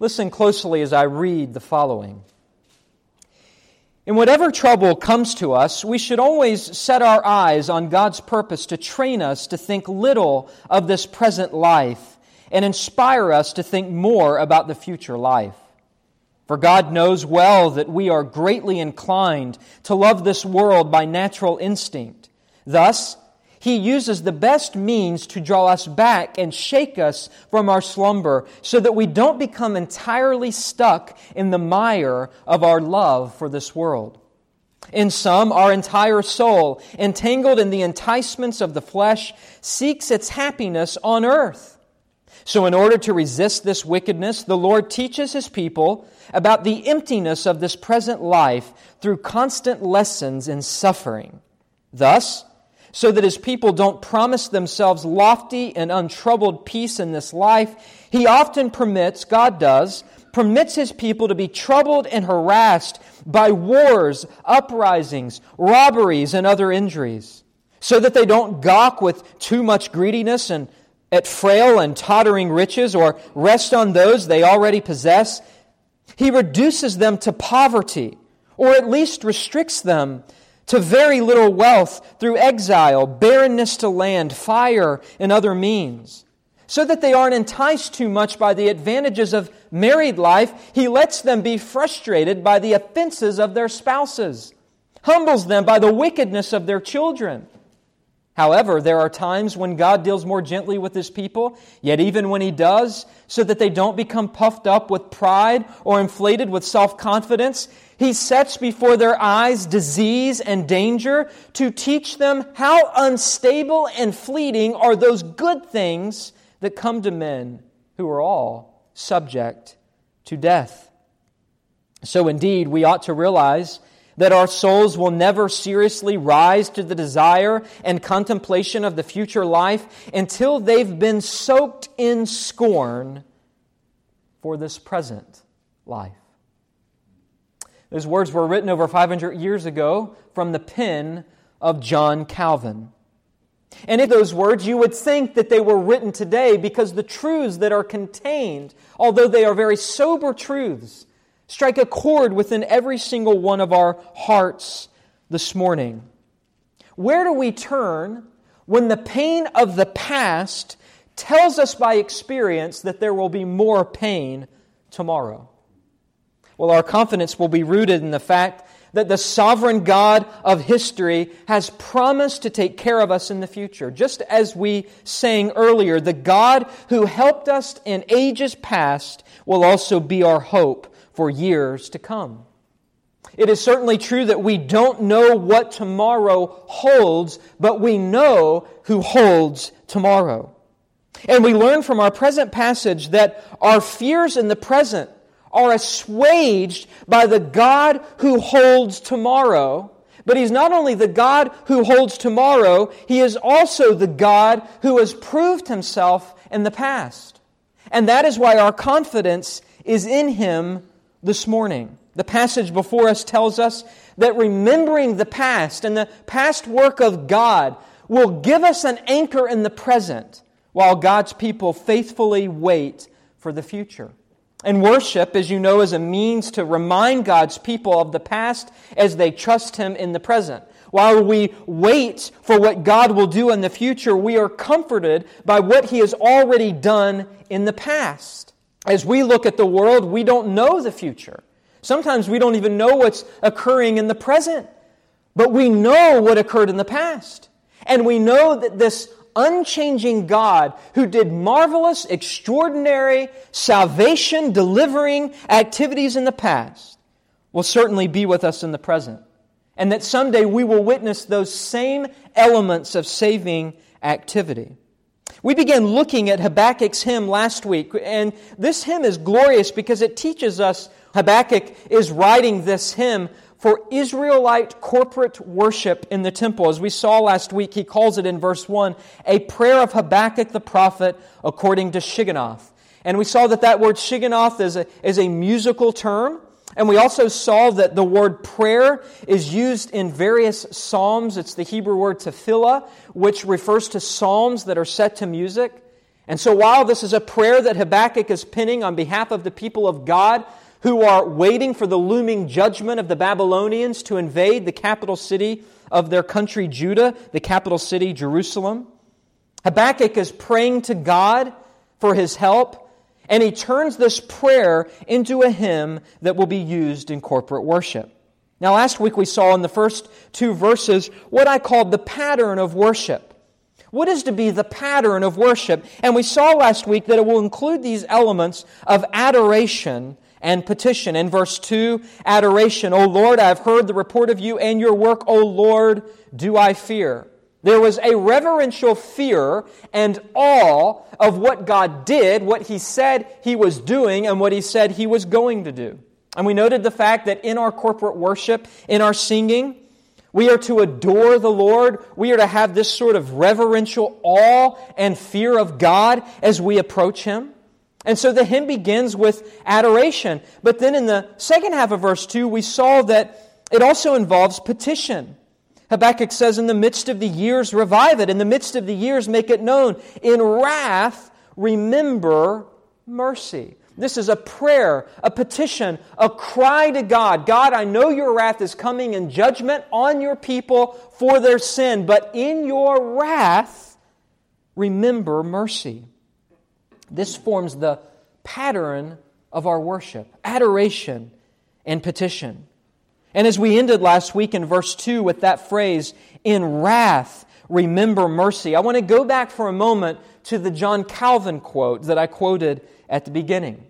Listen closely as I read the following. In whatever trouble comes to us, we should always set our eyes on God's purpose to train us to think little of this present life and inspire us to think more about the future life. For God knows well that we are greatly inclined to love this world by natural instinct. Thus, He uses the best means to draw us back and shake us from our slumber so that we don't become entirely stuck in the mire of our love for this world. In sum, our entire soul, entangled in the enticements of the flesh, seeks its happiness on earth. So, in order to resist this wickedness, the Lord teaches His people about the emptiness of this present life through constant lessons in suffering. Thus, so that his people don't promise themselves lofty and untroubled peace in this life, he often permits, God does, permits his people to be troubled and harassed by wars, uprisings, robberies, and other injuries, so that they don't gawk with too much greediness and at frail and tottering riches or rest on those they already possess. He reduces them to poverty, or at least restricts them to very little wealth through exile, barrenness to land, fire, and other means. So that they aren't enticed too much by the advantages of married life, he lets them be frustrated by the offenses of their spouses, humbles them by the wickedness of their children However, there are times when God deals more gently with his people, yet even when he does, so that they don't become puffed up with pride or inflated with self confidence, he sets before their eyes disease and danger to teach them how unstable and fleeting are those good things that come to men who are all subject to death. So, indeed, we ought to realize that our souls will never seriously rise to the desire and contemplation of the future life until they've been soaked in scorn for this present life. Those words were written over 500 years ago from the pen of John Calvin. And in those words, you would think that they were written today because the truths that are contained, although they are very sober truths, strike a chord within every single one of our hearts this morning. Where do we turn when the pain of the past tells us by experience that there will be more pain tomorrow? Well, our confidence will be rooted in the fact that the sovereign God of history has promised to take care of us in the future. Just as we sang earlier, the God who helped us in ages past will also be our hope for years to come. It is certainly true that we don't know what tomorrow holds, but we know who holds tomorrow. And we learn from our present passage that our fears in the present are assuaged by the God who holds tomorrow. But He's not only the God who holds tomorrow, He is also the God who has proved Himself in the past. And that is why our confidence is in Him this morning. The passage before us tells us that remembering the past and the past work of God will give us an anchor in the present while God's people faithfully wait for the future. And worship, as you know, is a means to remind God's people of the past as they trust Him in the present. While we wait for what God will do in the future, we are comforted by what He has already done in the past. As we look at the world, we don't know the future. Sometimes we don't even know what's occurring in the present, but we know what occurred in the past. And we know that this unchanging God who did marvelous, extraordinary, salvation delivering activities in the past will certainly be with us in the present. And that someday we will witness those same elements of saving activity. We began looking at Habakkuk's hymn last week, and this hymn is glorious because it teaches us Habakkuk is writing this hymn for Israelite corporate worship in the temple. As we saw last week, he calls it in verse 1 a prayer of Habakkuk the prophet according to Shigionoth. And we saw that that word Shigionoth is a, is a musical term. And we also saw that the word prayer is used in various psalms. It's the Hebrew word tefillah, which refers to psalms that are set to music. And so, while this is a prayer that Habakkuk is penning on behalf of the people of God who are waiting for the looming judgment of the Babylonians to invade the capital city of their country, Judah, the capital city, Jerusalem, Habakkuk is praying to God for his help, and he turns this prayer into a hymn that will be used in corporate worship. Now, last week we saw in the first two verses what I called the pattern of worship. What is to be the pattern of worship? And we saw last week that it will include these elements of adoration and petition. In verse 2, adoration. O Lord, I have heard the report of you and your work. O Lord, do I fear. There was a reverential fear and awe of what God did, what He said He was doing, and what He said He was going to do. And we noted the fact that in our corporate worship, in our singing, we are to adore the Lord. We are to have this sort of reverential awe and fear of God as we approach Him. And so the hymn begins with adoration. But then in the second half of verse 2, we saw that it also involves petition. Habakkuk says, In the midst of the years, revive it. In the midst of the years, make it known. In wrath, remember mercy. This is a prayer, a petition, a cry to God. God, I know your wrath is coming in judgment on your people for their sin, but in your wrath, remember mercy. This forms the pattern of our worship adoration and petition. And as we ended last week in verse 2 with that phrase, in wrath, remember mercy, I want to go back for a moment to the John Calvin quote that I quoted at the beginning.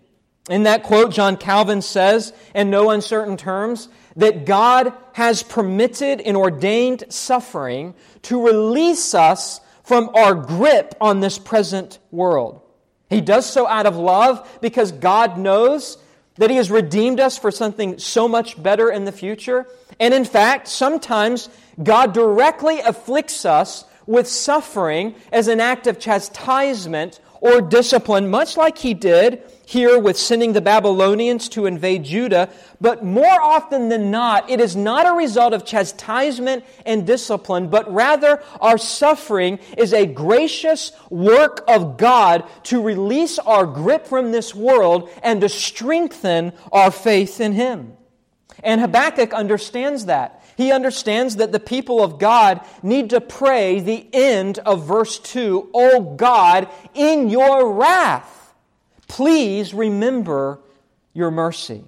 In that quote, John Calvin says, in no uncertain terms, that God has permitted and ordained suffering to release us from our grip on this present world. He does so out of love because God knows that He has redeemed us for something so much better in the future. And in fact, sometimes God directly afflicts us with suffering as an act of chastisement or discipline, much like he did here with sending the Babylonians to invade Judah. But more often than not, it is not a result of chastisement and discipline, but rather our suffering is a gracious work of God to release our grip from this world and to strengthen our faith in Him. And Habakkuk understands that. He understands that the people of God need to pray the end of verse 2 Oh God, in your wrath, please remember your mercy.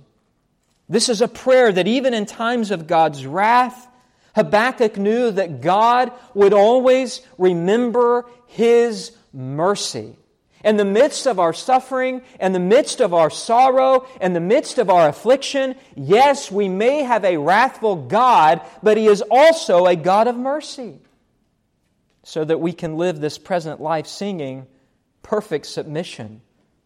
This is a prayer that even in times of God's wrath, Habakkuk knew that God would always remember his mercy. In the midst of our suffering, in the midst of our sorrow, in the midst of our affliction, yes, we may have a wrathful God, but He is also a God of mercy. So that we can live this present life singing perfect submission.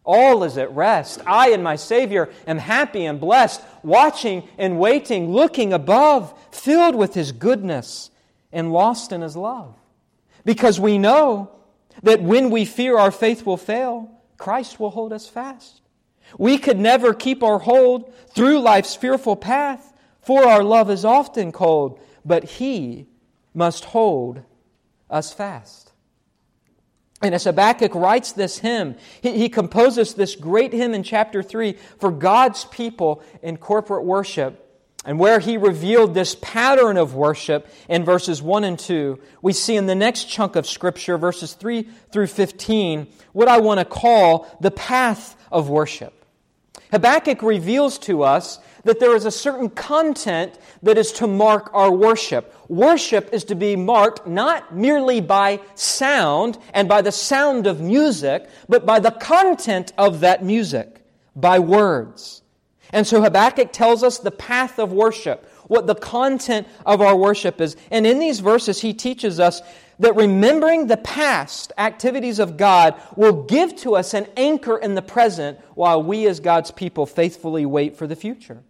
All is at rest. I and my Savior am happy and blessed, watching and waiting, looking above, filled with His goodness and lost in His love. Because we know that when we fear our faith will fail, Christ will hold us fast. We could never keep our hold through life's fearful path, for our love is often cold, but He must hold us fast. And as Habakkuk writes this hymn, he, he, composes this great hymn in chapter 3 for God's people in corporate worship. And where he revealed this pattern of worship in verses 1 and 2, we see in the next chunk of Scripture, verses 3 through 15, what I want to call the path of worship. Habakkuk reveals to us that there is a certain content that is to mark our worship. Worship is to be marked not merely by sound and by the sound of music, but by the content of that music, by words. And so Habakkuk tells us the path of worship, what the content of our worship is. And in these verses, he teaches us that remembering the past activities of God will give to us an anchor in the present while we, as God's people, faithfully wait for the future.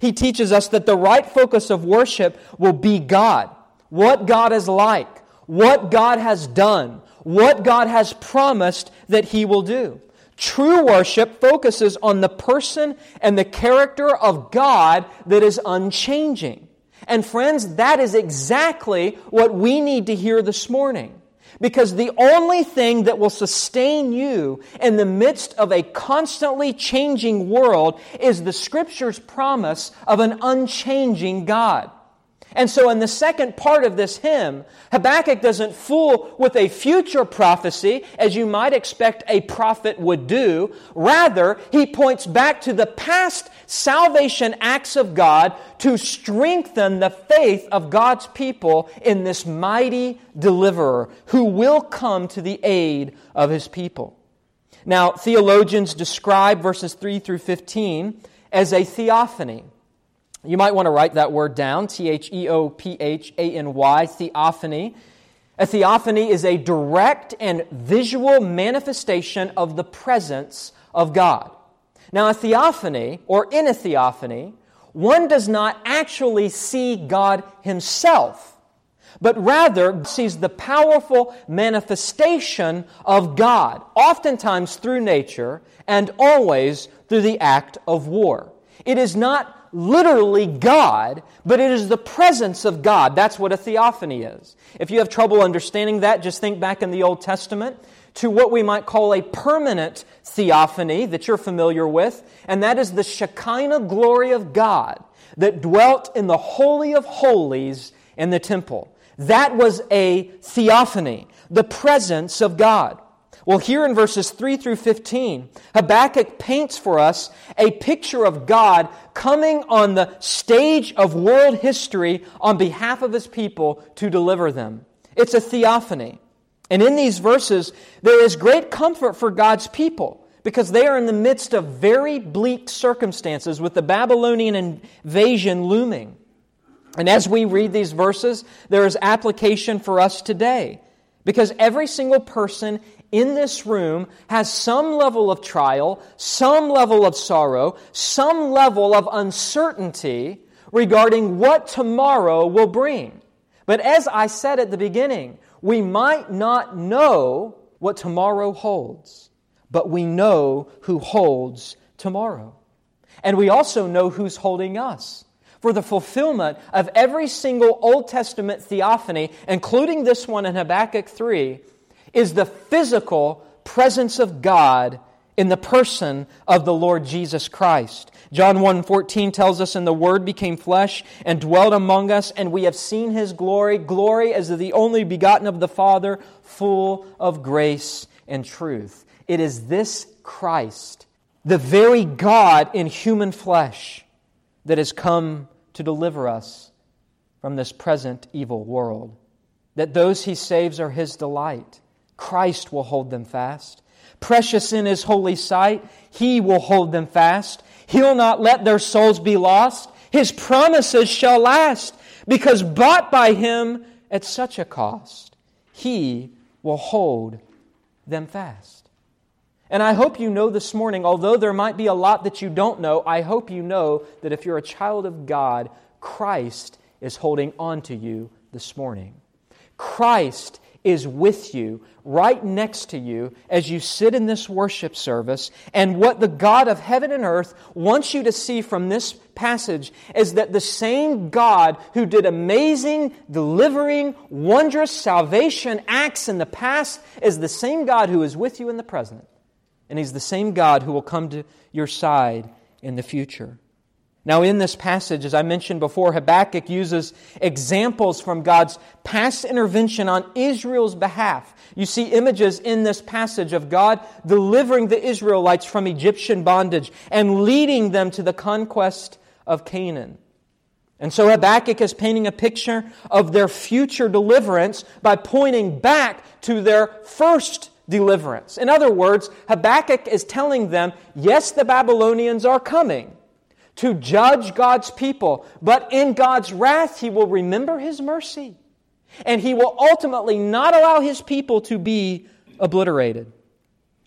He teaches us that the right focus of worship will be God, what God is like, what God has done, what God has promised that He will do. True worship focuses on the person and the character of God that is unchanging. And friends, that is exactly what we need to hear this morning. Because the only thing that will sustain you in the midst of a constantly changing world is the Scripture's promise of an unchanging God. And so, in the second part of this hymn, Habakkuk doesn't fool with a future prophecy, as you might expect a prophet would do. Rather, he points back to the past salvation acts of God to strengthen the faith of God's people in this mighty deliverer who will come to the aid of his people. Now, theologians describe verses 3 through 15 as a theophany. You might want to write that word down T H E O P H A N Y, theophany. A theophany is a direct and visual manifestation of the presence of God. Now, a theophany, or in a theophany, one does not actually see God himself, but rather sees the powerful manifestation of God, oftentimes through nature and always through the act of war. It is not literally God, but it is the presence of God. That's what a theophany is. If you have trouble understanding that, just think back in the Old Testament to what we might call a permanent theophany that you're familiar with, and that is the Shekinah glory of God that dwelt in the Holy of Holies in the temple. That was a theophany, the presence of God. Well, here in verses 3 through 15, Habakkuk paints for us a picture of God coming on the stage of world history on behalf of his people to deliver them. It's a theophany. And in these verses, there is great comfort for God's people because they are in the midst of very bleak circumstances with the Babylonian invasion looming. And as we read these verses, there is application for us today because every single person in this room has some level of trial, some level of sorrow, some level of uncertainty regarding what tomorrow will bring. But as I said at the beginning, we might not know what tomorrow holds, but we know who holds tomorrow. And we also know who's holding us. For the fulfillment of every single Old Testament theophany, including this one in Habakkuk 3, is the physical presence of God in the person of the Lord Jesus Christ. John 1:14 tells us and the word became flesh and dwelt among us and we have seen his glory glory as the only begotten of the Father full of grace and truth. It is this Christ, the very God in human flesh that has come to deliver us from this present evil world. That those he saves are his delight Christ will hold them fast. Precious in His holy sight, He will hold them fast. He'll not let their souls be lost. His promises shall last, because bought by Him at such a cost, He will hold them fast. And I hope you know this morning, although there might be a lot that you don't know, I hope you know that if you're a child of God, Christ is holding on to you this morning. Christ is with you, right next to you, as you sit in this worship service. And what the God of heaven and earth wants you to see from this passage is that the same God who did amazing, delivering, wondrous salvation acts in the past is the same God who is with you in the present. And He's the same God who will come to your side in the future. Now, in this passage, as I mentioned before, Habakkuk uses examples from God's past intervention on Israel's behalf. You see images in this passage of God delivering the Israelites from Egyptian bondage and leading them to the conquest of Canaan. And so Habakkuk is painting a picture of their future deliverance by pointing back to their first deliverance. In other words, Habakkuk is telling them, yes, the Babylonians are coming to judge God's people, but in God's wrath, He will remember His mercy. And He will ultimately not allow His people to be obliterated.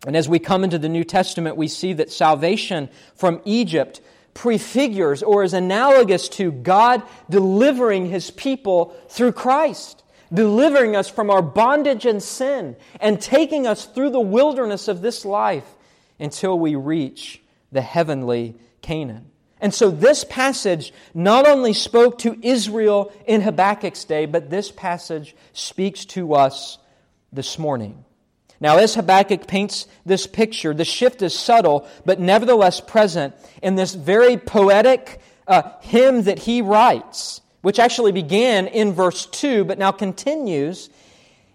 And as we come into the New Testament, we see that salvation from Egypt prefigures or is analogous to God delivering His people through Christ, delivering us from our bondage and sin, and taking us through the wilderness of this life until we reach the heavenly Canaan. And so this passage not only spoke to Israel in Habakkuk's day, but this passage speaks to us this morning. Now, as Habakkuk paints this picture, the shift is subtle, but nevertheless present in this very poetic uh, hymn that he writes, which actually began in verse 2, but now continues.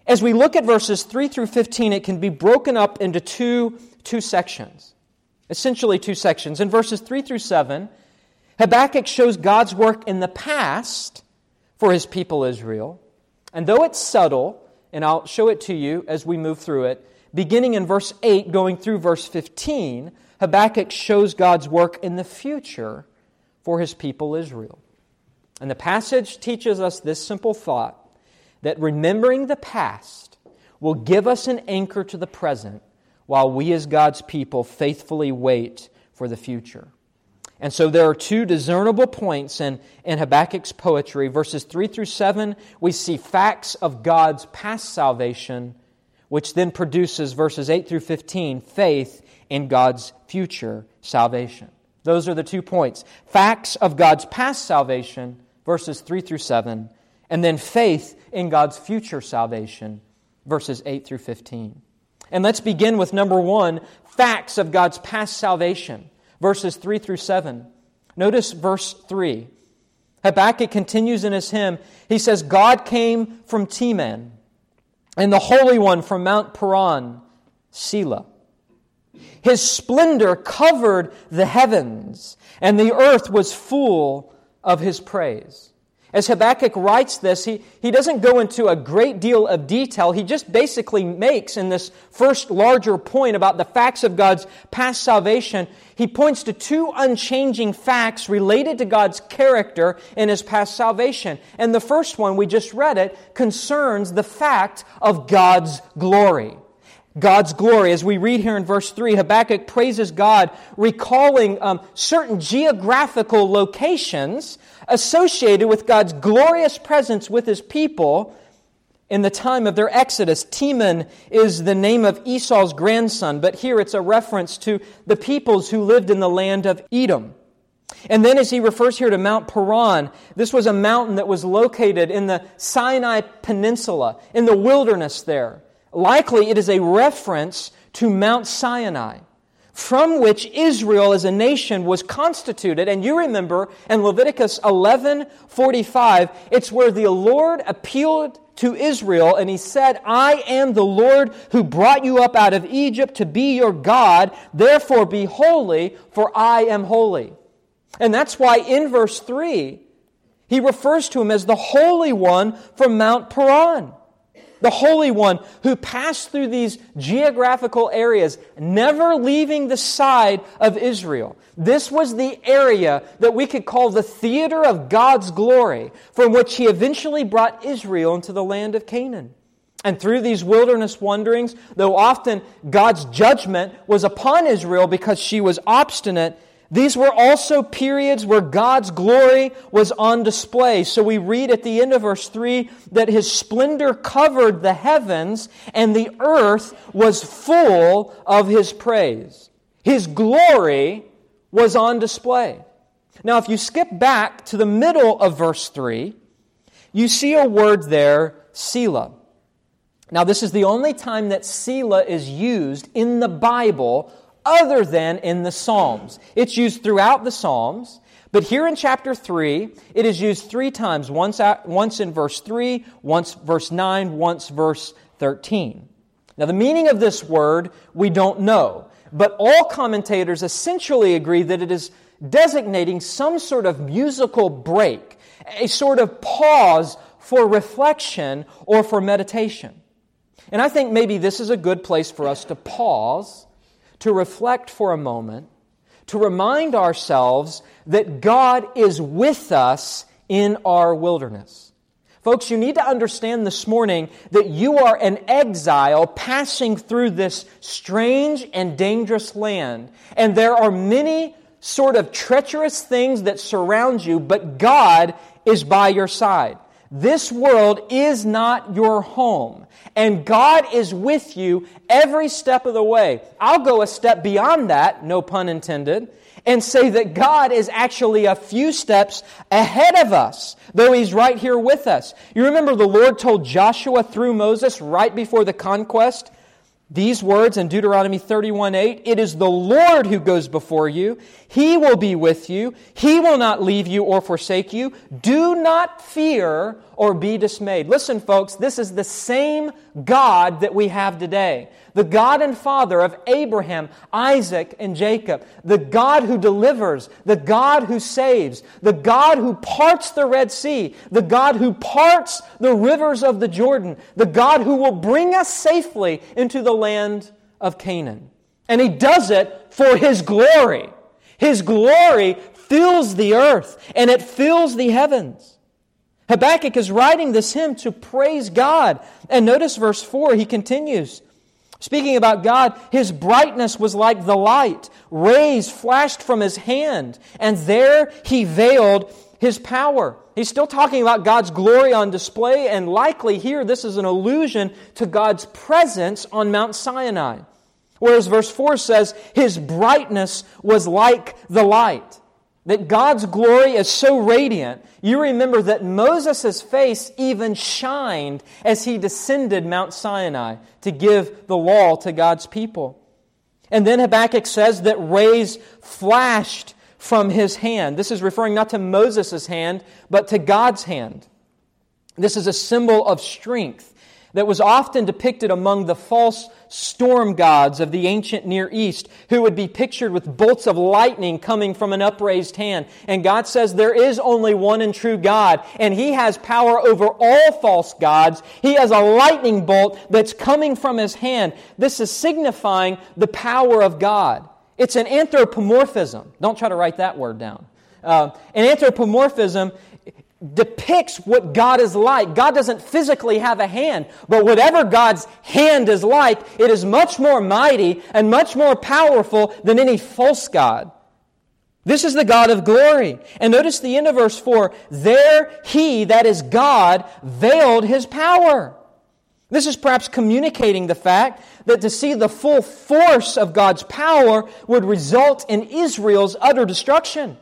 As we look at verses 3 through 15, it can be broken up into two, two sections, essentially two sections. In verses 3 through 7, Habakkuk shows God's work in the past for his people Israel. And though it's subtle, and I'll show it to you as we move through it. Beginning in verse 8, going through verse 15, Habakkuk shows God's work in the future for his people Israel. And the passage teaches us this simple thought that remembering the past will give us an anchor to the present while we, as God's people, faithfully wait for the future. And so there are two discernible points in, in Habakkuk's poetry. Verses 3 through 7, we see facts of God's past salvation, which then produces, verses 8 through 15, faith in God's future salvation. Those are the two points facts of God's past salvation, verses 3 through 7, and then faith in God's future salvation, verses 8 through 15. And let's begin with number one facts of God's past salvation verses 3 through 7. Notice verse 3. Habakkuk continues in his hymn. He says, God came from Teman, and the Holy One from Mount Paran, Selah. His splendor covered the heavens, and the earth was full of his praise. As Habakkuk writes this, he, he doesn't go into a great deal of detail. He just basically makes, in this first larger point about the facts of God's past salvation, he points to two unchanging facts related to God's character in his past salvation. And the first one, we just read it, concerns the fact of God's glory. God's glory. As we read here in verse 3, Habakkuk praises God, recalling um, certain geographical locations associated with God's glorious presence with his people in the time of their exodus. Teman is the name of Esau's grandson, but here it's a reference to the peoples who lived in the land of Edom. And then, as he refers here to Mount Paran, this was a mountain that was located in the Sinai Peninsula, in the wilderness there. Likely, it is a reference to Mount Sinai, from which Israel as a nation was constituted. And you remember in Leviticus 11:45, it's where the Lord appealed to Israel and he said, "I am the Lord who brought you up out of Egypt to be your God, therefore be holy, for I am holy." And that's why in verse 3, he refers to him as the Holy One from Mount Paran the Holy One, who passed through these geographical areas, never leaving the side of Israel. This was the area that we could call the theater of God's glory, from which He eventually brought Israel into the land of Canaan. And through these wilderness wanderings, though often God's judgment was upon Israel because she was obstinate, these were also periods where God's glory was on display. So we read at the end of verse 3 that his splendor covered the heavens and the earth was full of his praise. His glory was on display. Now, if you skip back to the middle of verse 3, you see a word there, Selah. Now, this is the only time that Selah is used in the Bible other than in the Psalms. It's used throughout the Psalms, but here in chapter 3, it is used three times once, at, once in verse 3, once verse 9, once verse 13. Now, the meaning of this word we don't know, but all commentators essentially agree that it is designating some sort of musical break, a sort of pause for reflection or for meditation. And I think maybe this is a good place for us to pause to reflect for a moment, to remind ourselves that God is with us in our wilderness. Folks, you need to understand this morning that you are an exile passing through this strange and dangerous land. And there are many sort of treacherous things that surround you, but God is by your side. This world is not your home. And God is with you every step of the way. I'll go a step beyond that, no pun intended, and say that God is actually a few steps ahead of us, though He's right here with us. You remember the Lord told Joshua through Moses right before the conquest these words in Deuteronomy 31 8 It is the Lord who goes before you. He will be with you. He will not leave you or forsake you. Do not fear or be dismayed. Listen, folks, this is the same God that we have today. The God and Father of Abraham, Isaac, and Jacob. The God who delivers. The God who saves. The God who parts the Red Sea. The God who parts the rivers of the Jordan. The God who will bring us safely into the land of Canaan. And He does it for His glory. His glory fills the earth and it fills the heavens. Habakkuk is writing this hymn to praise God. And notice verse 4, he continues. Speaking about God, his brightness was like the light. Rays flashed from his hand, and there he veiled his power. He's still talking about God's glory on display, and likely here this is an allusion to God's presence on Mount Sinai. Whereas verse 4 says, His brightness was like the light that God's glory is so radiant, you remember that Moses' face even shined as he descended Mount Sinai to give the law to God's people. And then Habakkuk says that rays flashed from his hand. This is referring not to Moses' hand, but to God's hand. This is a symbol of strength that was often depicted among the false storm gods of the ancient Near East, who would be pictured with bolts of lightning coming from an upraised hand. And God says there is only one and true God, and He has power over all false gods. He has a lightning bolt that's coming from His hand. This is signifying the power of God. It's an anthropomorphism. Don't try to write that word down. Uh, an anthropomorphism depicts what God is like. God doesn't physically have a hand, but whatever God's hand is like, it is much more mighty and much more powerful than any false God. This is the God of glory. And notice the end of verse 4 there he, that is God, veiled his power. This is perhaps communicating the fact that to see the full force of God's power would result in Israel's utter destruction.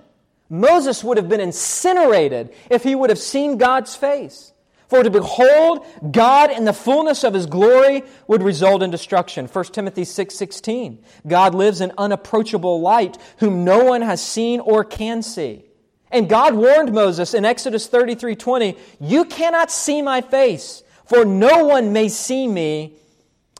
Moses would have been incinerated if he would have seen God's face. For to behold God in the fullness of his glory would result in destruction. 1 Timothy 6:16. 6, God lives in unapproachable light, whom no one has seen or can see. And God warned Moses in Exodus 33:20, "You cannot see my face, for no one may see me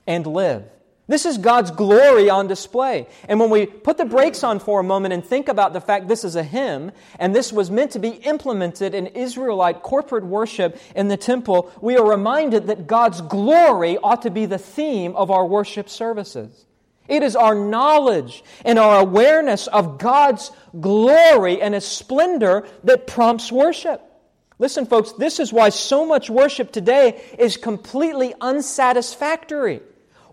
and live." This is God's glory on display. And when we put the brakes on for a moment and think about the fact this is a hymn and this was meant to be implemented in Israelite corporate worship in the temple, we are reminded that God's glory ought to be the theme of our worship services. It is our knowledge and our awareness of God's glory and His splendor that prompts worship. Listen, folks, this is why so much worship today is completely unsatisfactory.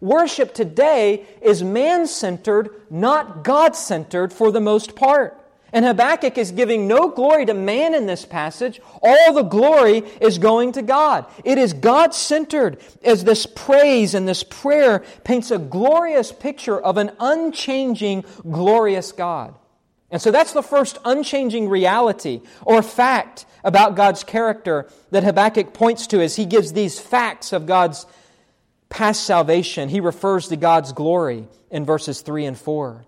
Worship today is man centered, not God centered for the most part. And Habakkuk is giving no glory to man in this passage. All the glory is going to God. It is God centered as this praise and this prayer paints a glorious picture of an unchanging, glorious God. And so that's the first unchanging reality or fact about God's character that Habakkuk points to as he gives these facts of God's past salvation, he refers to God's glory in verses 3 and 4.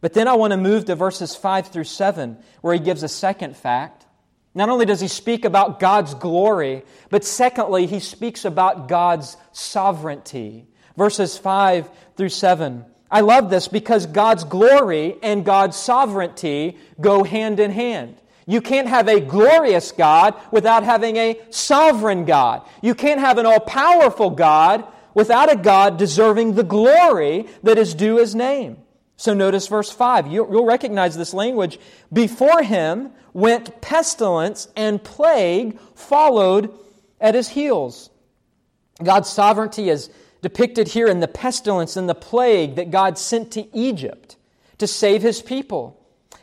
But then I want to move to verses 5 through 7, where he gives a second fact. Not only does he speak about God's glory, but secondly, he speaks about God's sovereignty. Verses 5 through 7. I love this because God's glory and God's sovereignty go hand in hand. You can't have a glorious God without having a sovereign God. You can't have an all powerful God without a God deserving the glory that is due his name. So notice verse 5. You'll recognize this language. Before him went pestilence and plague followed at his heels. God's sovereignty is depicted here in the pestilence and the plague that God sent to Egypt to save his people.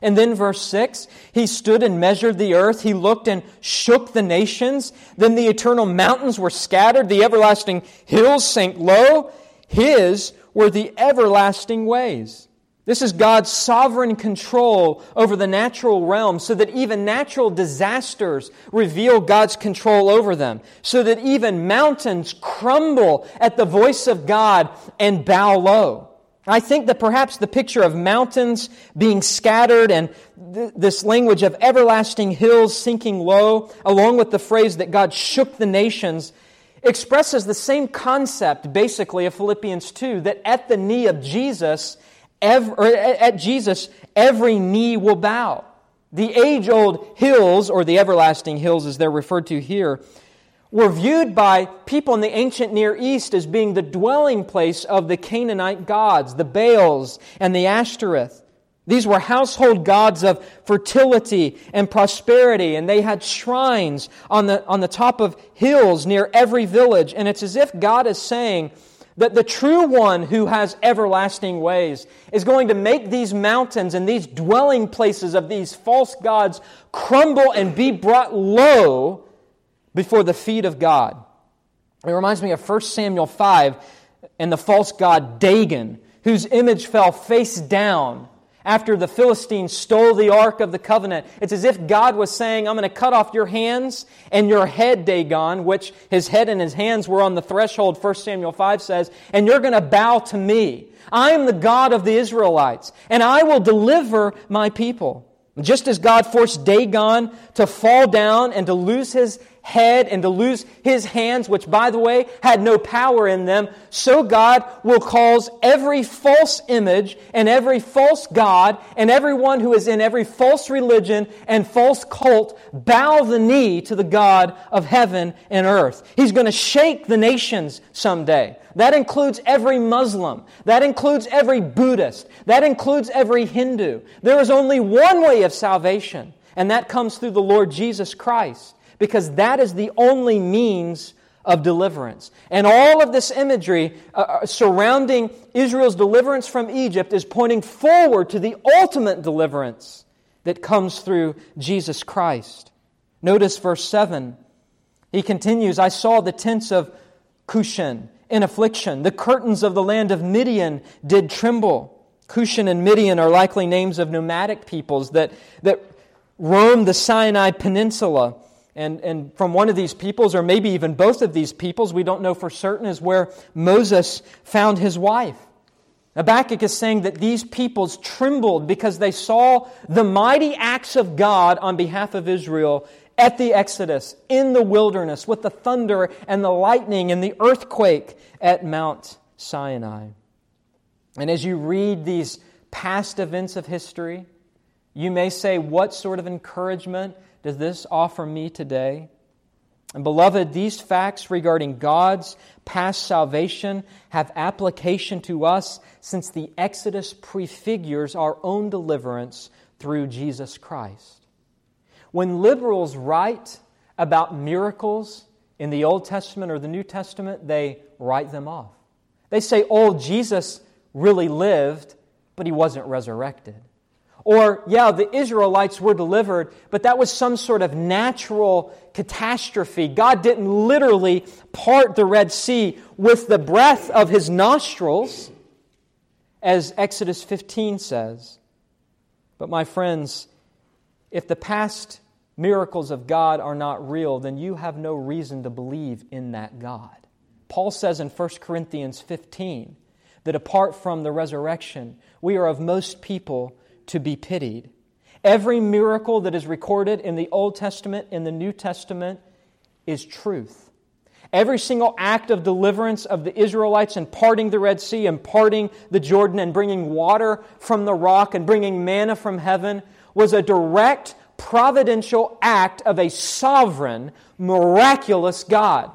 And then verse 6 He stood and measured the earth. He looked and shook the nations. Then the eternal mountains were scattered. The everlasting hills sank low. His were the everlasting ways. This is God's sovereign control over the natural realm so that even natural disasters reveal God's control over them, so that even mountains crumble at the voice of God and bow low. I think that perhaps the picture of mountains being scattered and th- this language of everlasting hills sinking low, along with the phrase that God shook the nations, expresses the same concept basically of Philippians 2 that at the knee of Jesus, every, at Jesus, every knee will bow. The age old hills, or the everlasting hills as they're referred to here, were viewed by people in the ancient Near East as being the dwelling place of the Canaanite gods, the Baals and the Ashtoreth. These were household gods of fertility and prosperity, and they had shrines on the, on the top of hills near every village. And it's as if God is saying, that the true one who has everlasting ways is going to make these mountains and these dwelling places of these false gods crumble and be brought low before the feet of God. It reminds me of 1 Samuel 5 and the false god Dagon, whose image fell face down after the Philistines stole the Ark of the Covenant. It's as if God was saying, I'm going to cut off your hands and your head, Dagon, which his head and his hands were on the threshold, 1 Samuel 5 says, and you're going to bow to me. I am the God of the Israelites, and I will deliver my people. Just as God forced Dagon to fall down and to lose his head and to lose his hands, which, by the way, had no power in them, so God will cause every false image and every false God and everyone who is in every false religion and false cult bow the knee to the God of heaven and earth. He's going to shake the nations someday. That includes every Muslim. That includes every Buddhist. That includes every Hindu. There is only one way of salvation, and that comes through the Lord Jesus Christ because that is the only means of deliverance. And all of this imagery uh, uh, surrounding Israel's deliverance from Egypt is pointing forward to the ultimate deliverance that comes through Jesus Christ. Notice verse 7. He continues I saw the tents of Cushan in affliction. The curtains of the land of Midian did tremble. Cushan and Midian are likely names of nomadic peoples that, that roamed the Sinai Peninsula and, and from one of these peoples, or maybe even both of these peoples, we don't know for certain, is where Moses found his wife. Habakkuk is saying that these peoples trembled because they saw the mighty acts of God on behalf of Israel at the Exodus, in the wilderness, with the thunder and the lightning and the earthquake at Mount Sinai. And as you read these past events of history, you may say, What sort of encouragement does this offer me today? And beloved, these facts regarding God's past salvation have application to us since the Exodus prefigures our own deliverance through Jesus Christ. When liberals write about miracles in the Old Testament or the New Testament, they write them off. They say, oh, Jesus really lived, but he wasn't resurrected. Or, yeah, the Israelites were delivered, but that was some sort of natural catastrophe. God didn't literally part the Red Sea with the breath of his nostrils, as Exodus 15 says. But, my friends, if the past miracles of God are not real, then you have no reason to believe in that God. Paul says in 1 Corinthians 15 that apart from the resurrection, we are of most people to be pitied. Every miracle that is recorded in the Old Testament and the New Testament is truth. Every single act of deliverance of the Israelites in parting the Red Sea and parting the Jordan and bringing water from the rock and bringing manna from heaven was a direct providential act of a sovereign, miraculous God.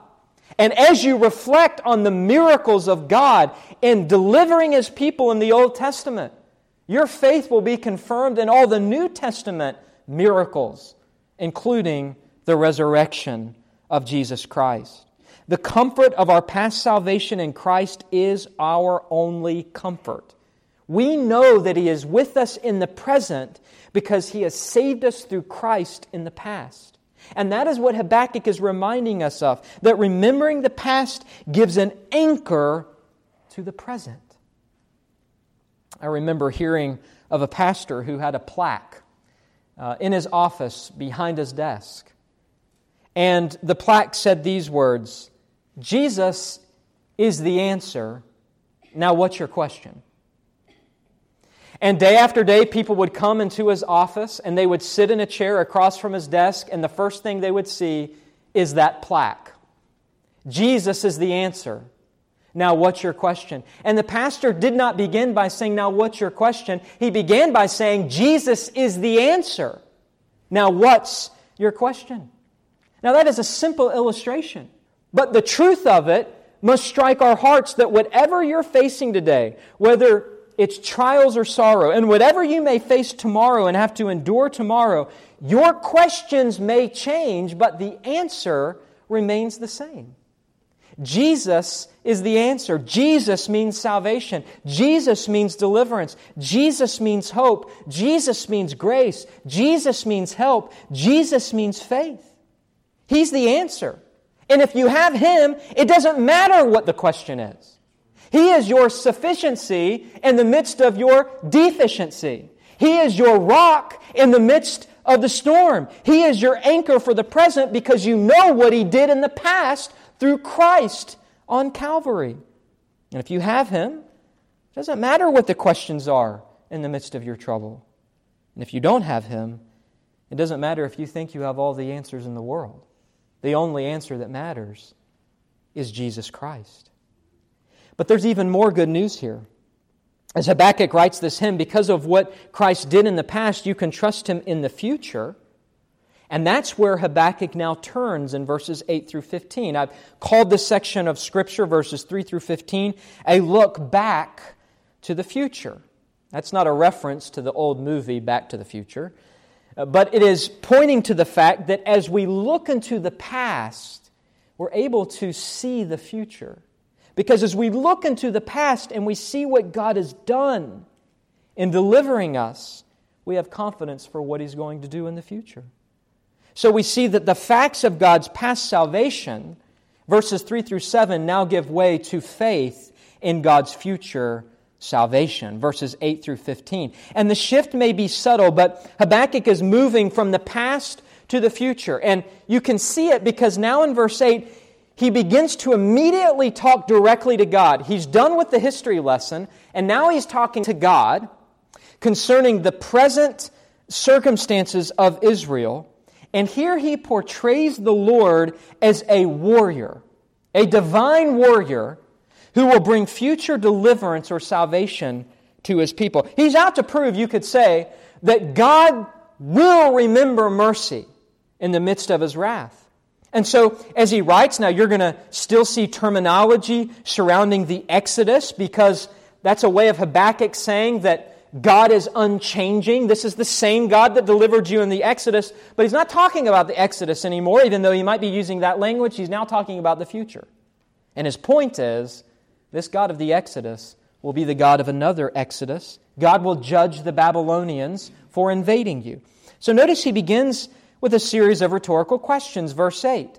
And as you reflect on the miracles of God in delivering His people in the Old Testament, your faith will be confirmed in all the New Testament miracles, including the resurrection of Jesus Christ. The comfort of our past salvation in Christ is our only comfort. We know that He is with us in the present because He has saved us through Christ in the past. And that is what Habakkuk is reminding us of that remembering the past gives an anchor to the present. I remember hearing of a pastor who had a plaque uh, in his office behind his desk. And the plaque said these words Jesus is the answer. Now, what's your question? And day after day, people would come into his office and they would sit in a chair across from his desk, and the first thing they would see is that plaque. Jesus is the answer. Now, what's your question? And the pastor did not begin by saying, Now, what's your question? He began by saying, Jesus is the answer. Now, what's your question? Now, that is a simple illustration, but the truth of it must strike our hearts that whatever you're facing today, whether it's trials or sorrow, and whatever you may face tomorrow and have to endure tomorrow, your questions may change, but the answer remains the same. Jesus is the answer. Jesus means salvation. Jesus means deliverance. Jesus means hope. Jesus means grace. Jesus means help. Jesus means faith. He's the answer. And if you have Him, it doesn't matter what the question is. He is your sufficiency in the midst of your deficiency. He is your rock in the midst of the storm. He is your anchor for the present because you know what He did in the past through Christ on Calvary. And if you have Him, it doesn't matter what the questions are in the midst of your trouble. And if you don't have Him, it doesn't matter if you think you have all the answers in the world. The only answer that matters is Jesus Christ. But there's even more good news here. As Habakkuk writes this hymn, because of what Christ did in the past, you can trust him in the future. And that's where Habakkuk now turns in verses 8 through 15. I've called this section of Scripture, verses 3 through 15, a look back to the future. That's not a reference to the old movie Back to the Future, uh, but it is pointing to the fact that as we look into the past, we're able to see the future. Because as we look into the past and we see what God has done in delivering us, we have confidence for what He's going to do in the future. So we see that the facts of God's past salvation, verses 3 through 7, now give way to faith in God's future salvation, verses 8 through 15. And the shift may be subtle, but Habakkuk is moving from the past to the future. And you can see it because now in verse 8, he begins to immediately talk directly to God. He's done with the history lesson, and now he's talking to God concerning the present circumstances of Israel and here he portrays the Lord as a warrior, a divine warrior who will bring future deliverance or salvation to his people. He's out to prove, you could say, that God will remember mercy in the midst of his wrath. And so, as he writes, now you're going to still see terminology surrounding the Exodus because that's a way of Habakkuk saying that God is unchanging. This is the same God that delivered you in the Exodus, but he's not talking about the Exodus anymore, even though he might be using that language. He's now talking about the future. And his point is this God of the Exodus will be the God of another Exodus. God will judge the Babylonians for invading you. So notice he begins with a series of rhetorical questions, verse 8.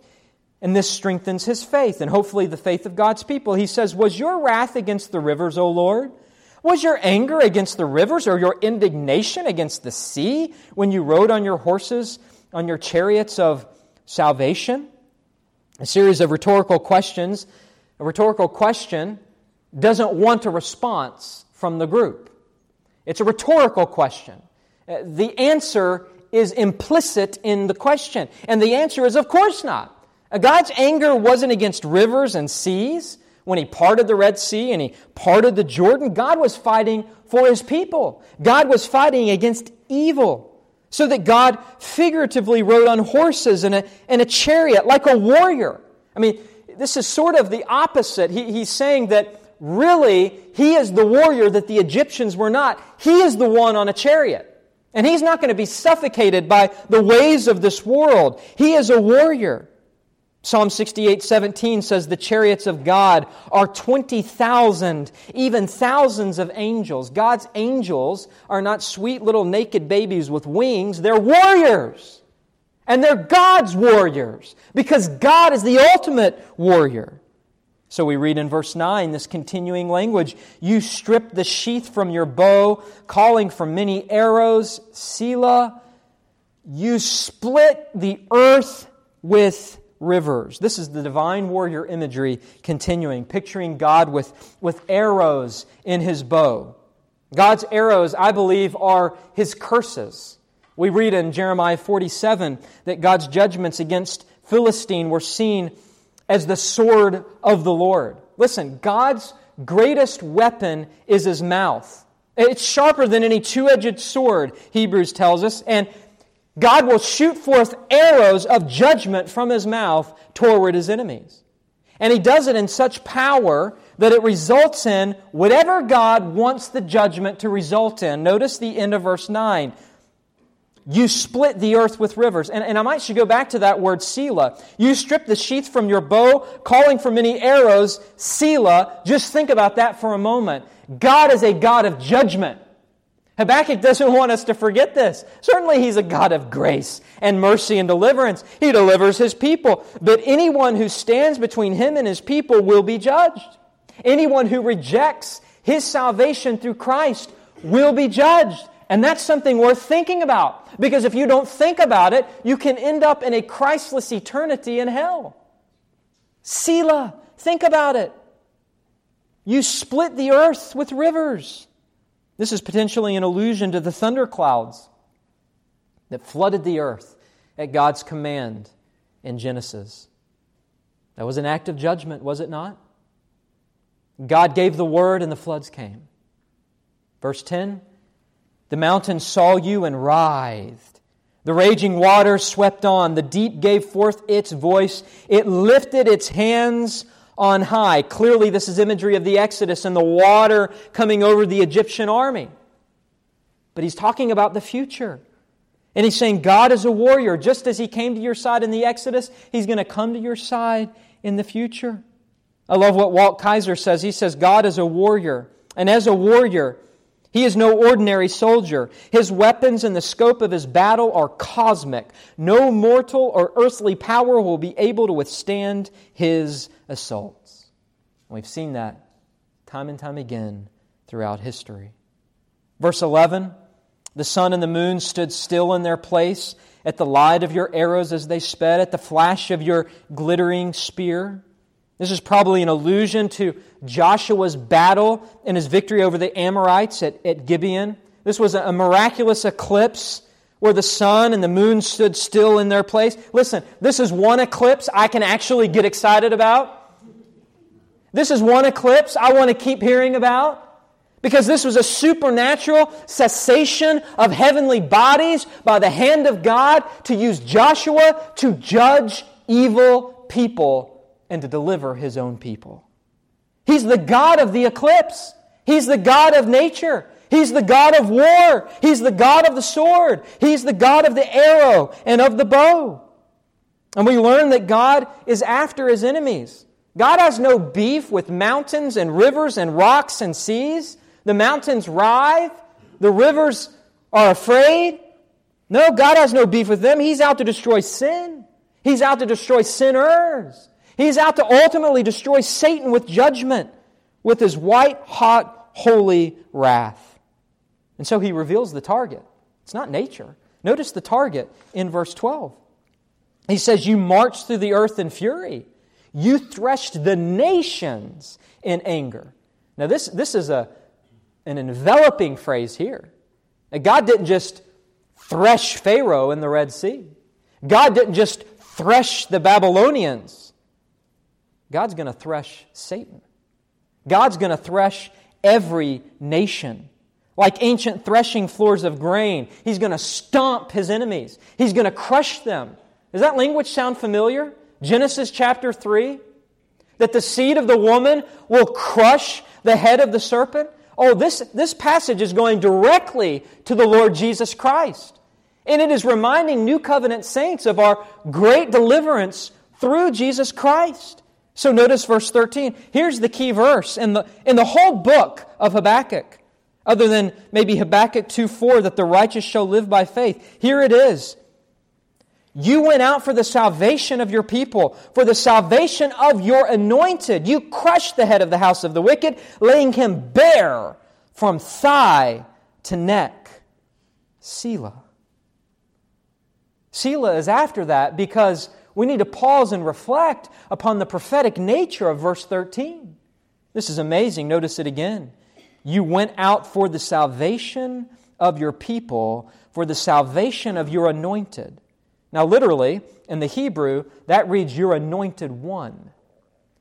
And this strengthens his faith and hopefully the faith of God's people. He says, Was your wrath against the rivers, O Lord? Was your anger against the rivers or your indignation against the sea when you rode on your horses, on your chariots of salvation? A series of rhetorical questions. A rhetorical question doesn't want a response from the group. It's a rhetorical question. Uh, the answer is implicit in the question. And the answer is, of course not. Uh, God's anger wasn't against rivers and seas when he parted the Red Sea and he parted the Jordan, God was fighting for his people. God was fighting against evil. So that God figuratively rode on horses and a, a chariot like a warrior. I mean, this is sort of the opposite. He, he's saying that really he is the warrior that the Egyptians were not. He is the one on a chariot. And he's not going to be suffocated by the ways of this world. He is a warrior. Psalm 68 17 says, The chariots of God are 20,000, even thousands of angels. God's angels are not sweet little naked babies with wings, they're warriors. And they're God's warriors because God is the ultimate warrior. So we read in verse 9 this continuing language You strip the sheath from your bow, calling for many arrows, Selah. You split the earth with rivers. This is the divine warrior imagery continuing, picturing God with, with arrows in his bow. God's arrows, I believe, are his curses. We read in Jeremiah 47 that God's judgments against Philistine were seen as the sword of the Lord. Listen, God's greatest weapon is his mouth. It's sharper than any two edged sword, Hebrews tells us, and God will shoot forth arrows of judgment from his mouth toward his enemies. And he does it in such power that it results in whatever God wants the judgment to result in. Notice the end of verse 9. You split the earth with rivers. And, and I might should go back to that word Selah. You strip the sheath from your bow, calling for many arrows, Selah. Just think about that for a moment. God is a God of judgment. Habakkuk doesn't want us to forget this. Certainly, he's a God of grace and mercy and deliverance. He delivers his people. But anyone who stands between him and his people will be judged. Anyone who rejects his salvation through Christ will be judged. And that's something worth thinking about. Because if you don't think about it, you can end up in a Christless eternity in hell. Selah, think about it. You split the earth with rivers. This is potentially an allusion to the thunderclouds that flooded the earth at God's command in Genesis. That was an act of judgment, was it not? God gave the word and the floods came. Verse 10 the mountains saw you and writhed. The raging waters swept on. The deep gave forth its voice. It lifted its hands on high. Clearly, this is imagery of the Exodus and the water coming over the Egyptian army. But he's talking about the future. And he's saying God is a warrior. Just as he came to your side in the Exodus, he's going to come to your side in the future. I love what Walt Kaiser says. He says, God is a warrior. And as a warrior, he is no ordinary soldier. His weapons and the scope of his battle are cosmic. No mortal or earthly power will be able to withstand his assaults. We've seen that time and time again throughout history. Verse 11 The sun and the moon stood still in their place at the light of your arrows as they sped, at the flash of your glittering spear. This is probably an allusion to Joshua's battle and his victory over the Amorites at, at Gibeon. This was a miraculous eclipse where the sun and the moon stood still in their place. Listen, this is one eclipse I can actually get excited about. This is one eclipse I want to keep hearing about. Because this was a supernatural cessation of heavenly bodies by the hand of God to use Joshua to judge evil people and to deliver his own people. He's the God of the eclipse. He's the God of nature. He's the God of war. He's the God of the sword. He's the God of the arrow and of the bow. And we learn that God is after his enemies. God has no beef with mountains and rivers and rocks and seas. The mountains writhe. The rivers are afraid. No, God has no beef with them. He's out to destroy sin. He's out to destroy sinners. He's out to ultimately destroy Satan with judgment, with his white hot, holy wrath. And so he reveals the target. It's not nature. Notice the target in verse 12. He says, You marched through the earth in fury, you threshed the nations in anger. Now, this, this is a, an enveloping phrase here. Now, God didn't just thresh Pharaoh in the Red Sea, God didn't just thresh the Babylonians. God's going to thresh Satan. God's going to thresh every nation. Like ancient threshing floors of grain, He's going to stomp His enemies. He's going to crush them. Does that language sound familiar? Genesis chapter 3? That the seed of the woman will crush the head of the serpent? Oh, this, this passage is going directly to the Lord Jesus Christ. And it is reminding New Covenant saints of our great deliverance through Jesus Christ. So notice verse 13. Here's the key verse in the, in the whole book of Habakkuk, other than maybe Habakkuk 2 4, that the righteous shall live by faith. Here it is You went out for the salvation of your people, for the salvation of your anointed. You crushed the head of the house of the wicked, laying him bare from thigh to neck. Selah. Selah is after that because we need to pause and reflect upon the prophetic nature of verse 13. This is amazing. Notice it again. You went out for the salvation of your people, for the salvation of your anointed. Now, literally, in the Hebrew, that reads, Your anointed one.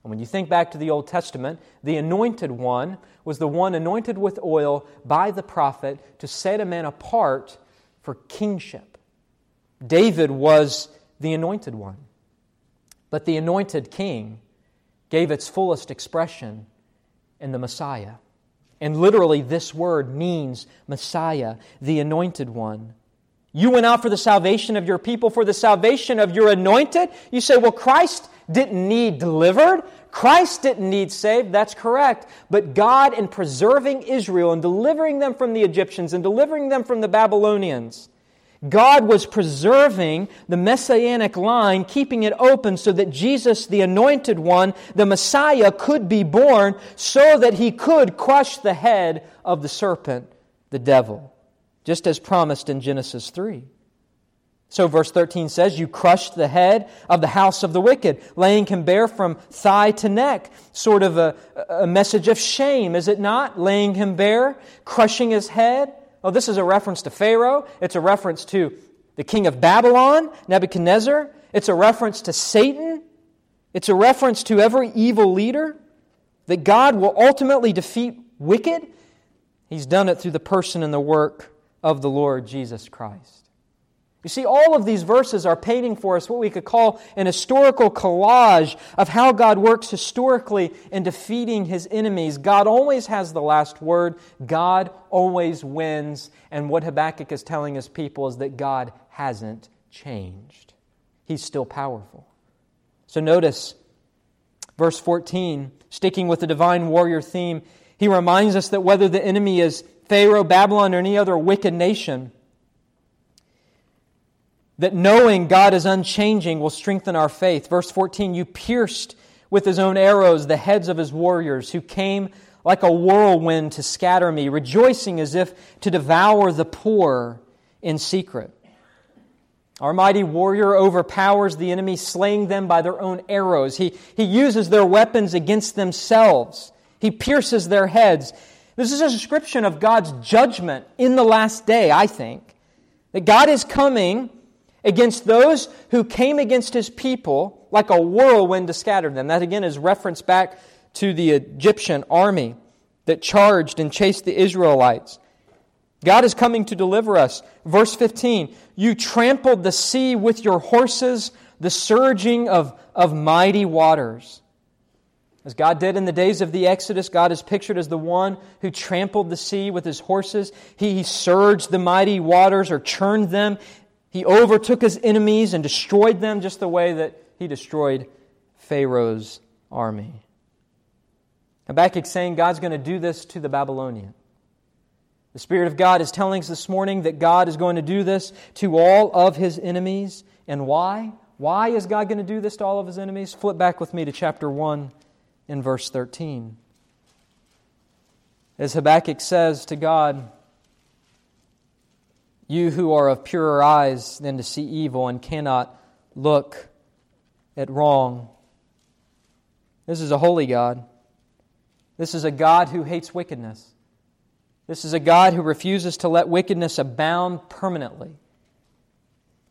And when you think back to the Old Testament, the anointed one was the one anointed with oil by the prophet to set a man apart for kingship. David was the anointed one. But the anointed king gave its fullest expression in the Messiah. And literally, this word means Messiah, the anointed one. You went out for the salvation of your people, for the salvation of your anointed. You say, well, Christ didn't need delivered. Christ didn't need saved. That's correct. But God, in preserving Israel and delivering them from the Egyptians and delivering them from the Babylonians, God was preserving the messianic line, keeping it open so that Jesus, the anointed one, the Messiah, could be born so that he could crush the head of the serpent, the devil, just as promised in Genesis 3. So, verse 13 says, You crushed the head of the house of the wicked, laying him bare from thigh to neck. Sort of a, a message of shame, is it not? Laying him bare, crushing his head. Oh, this is a reference to Pharaoh. It's a reference to the king of Babylon, Nebuchadnezzar. It's a reference to Satan. It's a reference to every evil leader. That God will ultimately defeat wicked. He's done it through the person and the work of the Lord Jesus Christ. You see, all of these verses are painting for us what we could call an historical collage of how God works historically in defeating his enemies. God always has the last word, God always wins. And what Habakkuk is telling his people is that God hasn't changed, he's still powerful. So notice verse 14, sticking with the divine warrior theme, he reminds us that whether the enemy is Pharaoh, Babylon, or any other wicked nation, that knowing God is unchanging will strengthen our faith. Verse 14, you pierced with his own arrows the heads of his warriors who came like a whirlwind to scatter me, rejoicing as if to devour the poor in secret. Our mighty warrior overpowers the enemy, slaying them by their own arrows. He, he uses their weapons against themselves. He pierces their heads. This is a description of God's judgment in the last day, I think. That God is coming against those who came against his people like a whirlwind to scatter them. That again is reference back to the Egyptian army that charged and chased the Israelites. God is coming to deliver us. Verse 15 You trampled the sea with your horses, the surging of, of mighty waters. As God did in the days of the Exodus, God is pictured as the one who trampled the sea with his horses. He, he surged the mighty waters or churned them. He overtook his enemies and destroyed them just the way that he destroyed Pharaoh's army. Habakkuk's saying God's going to do this to the Babylonian. The Spirit of God is telling us this morning that God is going to do this to all of his enemies. And why? Why is God going to do this to all of his enemies? Flip back with me to chapter 1 in verse 13. As Habakkuk says to God, you who are of purer eyes than to see evil and cannot look at wrong. This is a holy God. This is a God who hates wickedness. This is a God who refuses to let wickedness abound permanently.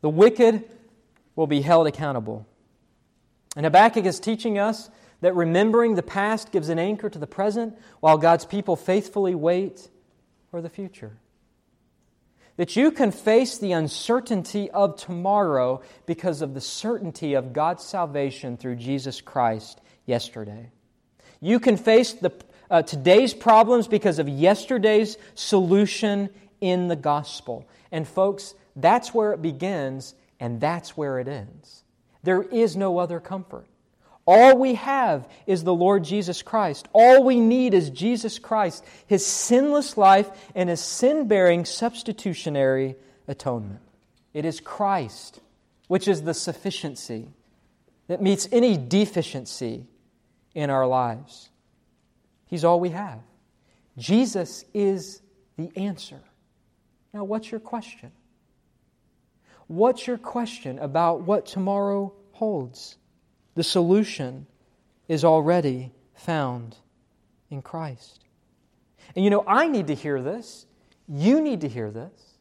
The wicked will be held accountable. And Habakkuk is teaching us that remembering the past gives an anchor to the present while God's people faithfully wait for the future that you can face the uncertainty of tomorrow because of the certainty of God's salvation through Jesus Christ yesterday. You can face the, uh, today's problems because of yesterday's solution in the gospel. And, folks, that's where it begins and that's where it ends. There is no other comfort. All we have is the Lord Jesus Christ. All we need is Jesus Christ, his sinless life, and his sin bearing substitutionary atonement. It is Christ which is the sufficiency that meets any deficiency in our lives. He's all we have. Jesus is the answer. Now, what's your question? What's your question about what tomorrow holds? The solution is already found in Christ. And you know, I need to hear this. You need to hear this.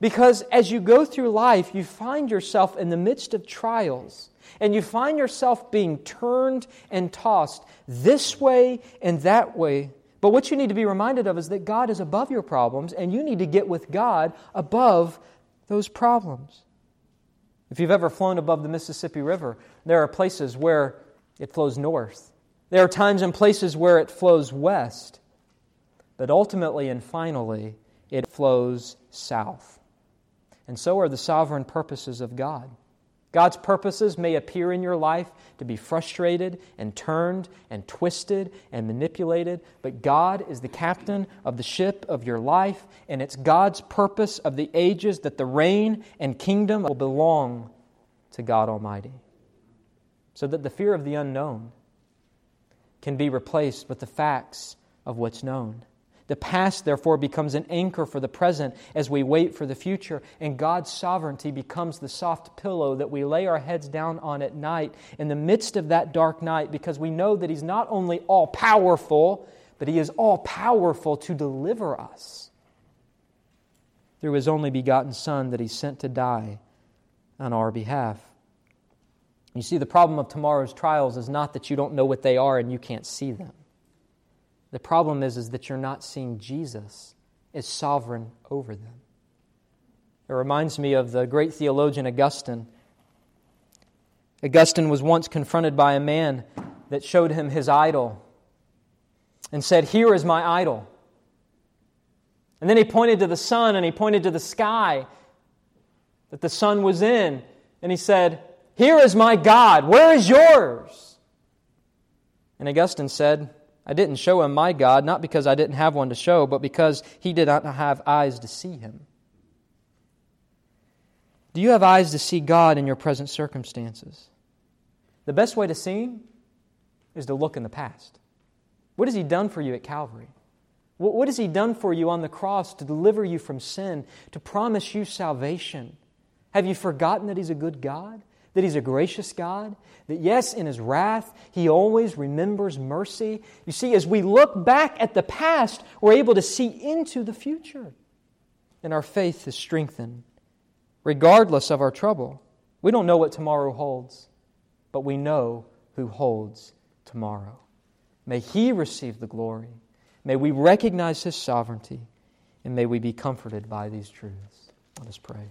Because as you go through life, you find yourself in the midst of trials, and you find yourself being turned and tossed this way and that way. But what you need to be reminded of is that God is above your problems, and you need to get with God above those problems. If you've ever flown above the Mississippi River, there are places where it flows north. There are times and places where it flows west. But ultimately and finally, it flows south. And so are the sovereign purposes of God. God's purposes may appear in your life to be frustrated and turned and twisted and manipulated, but God is the captain of the ship of your life, and it's God's purpose of the ages that the reign and kingdom will belong to God Almighty. So that the fear of the unknown can be replaced with the facts of what's known. The past, therefore, becomes an anchor for the present as we wait for the future, and God's sovereignty becomes the soft pillow that we lay our heads down on at night in the midst of that dark night because we know that He's not only all powerful, but He is all powerful to deliver us through His only begotten Son that He sent to die on our behalf. You see, the problem of tomorrow's trials is not that you don't know what they are and you can't see them. The problem is, is that you're not seeing Jesus as sovereign over them. It reminds me of the great theologian Augustine. Augustine was once confronted by a man that showed him his idol and said, Here is my idol. And then he pointed to the sun and he pointed to the sky that the sun was in, and he said, Here is my God. Where is yours? And Augustine said, I didn't show him my God, not because I didn't have one to show, but because he did not have eyes to see him. Do you have eyes to see God in your present circumstances? The best way to see him is to look in the past. What has he done for you at Calvary? What has he done for you on the cross to deliver you from sin, to promise you salvation? Have you forgotten that he's a good God? That He's a gracious God, that yes, in His wrath, He always remembers mercy. You see, as we look back at the past, we're able to see into the future, and our faith is strengthened, regardless of our trouble. We don't know what tomorrow holds, but we know who holds tomorrow. May He receive the glory. May we recognize His sovereignty, and may we be comforted by these truths. Let us pray.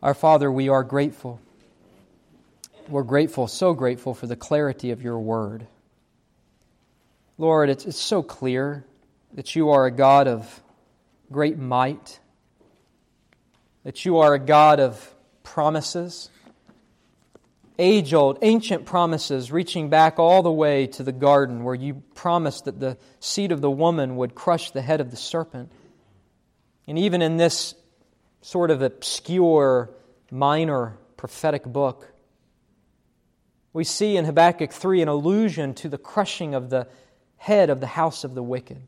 Our Father, we are grateful. We're grateful, so grateful for the clarity of your word. Lord, it's, it's so clear that you are a God of great might, that you are a God of promises, age old, ancient promises reaching back all the way to the garden where you promised that the seed of the woman would crush the head of the serpent. And even in this sort of obscure, minor prophetic book. We see in Habakkuk 3 an allusion to the crushing of the head of the house of the wicked,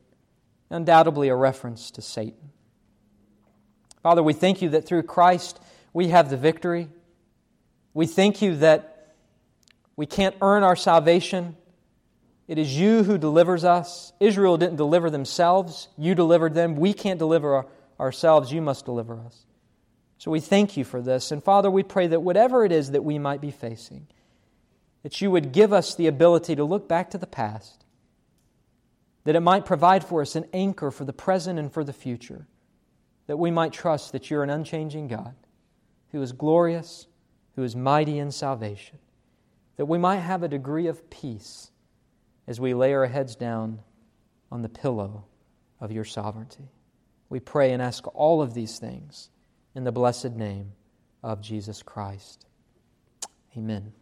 undoubtedly a reference to Satan. Father, we thank you that through Christ we have the victory. We thank you that we can't earn our salvation. It is you who delivers us. Israel didn't deliver themselves, you delivered them. We can't deliver ourselves, you must deliver us. So we thank you for this. And Father, we pray that whatever it is that we might be facing, that you would give us the ability to look back to the past, that it might provide for us an anchor for the present and for the future, that we might trust that you're an unchanging God who is glorious, who is mighty in salvation, that we might have a degree of peace as we lay our heads down on the pillow of your sovereignty. We pray and ask all of these things in the blessed name of Jesus Christ. Amen.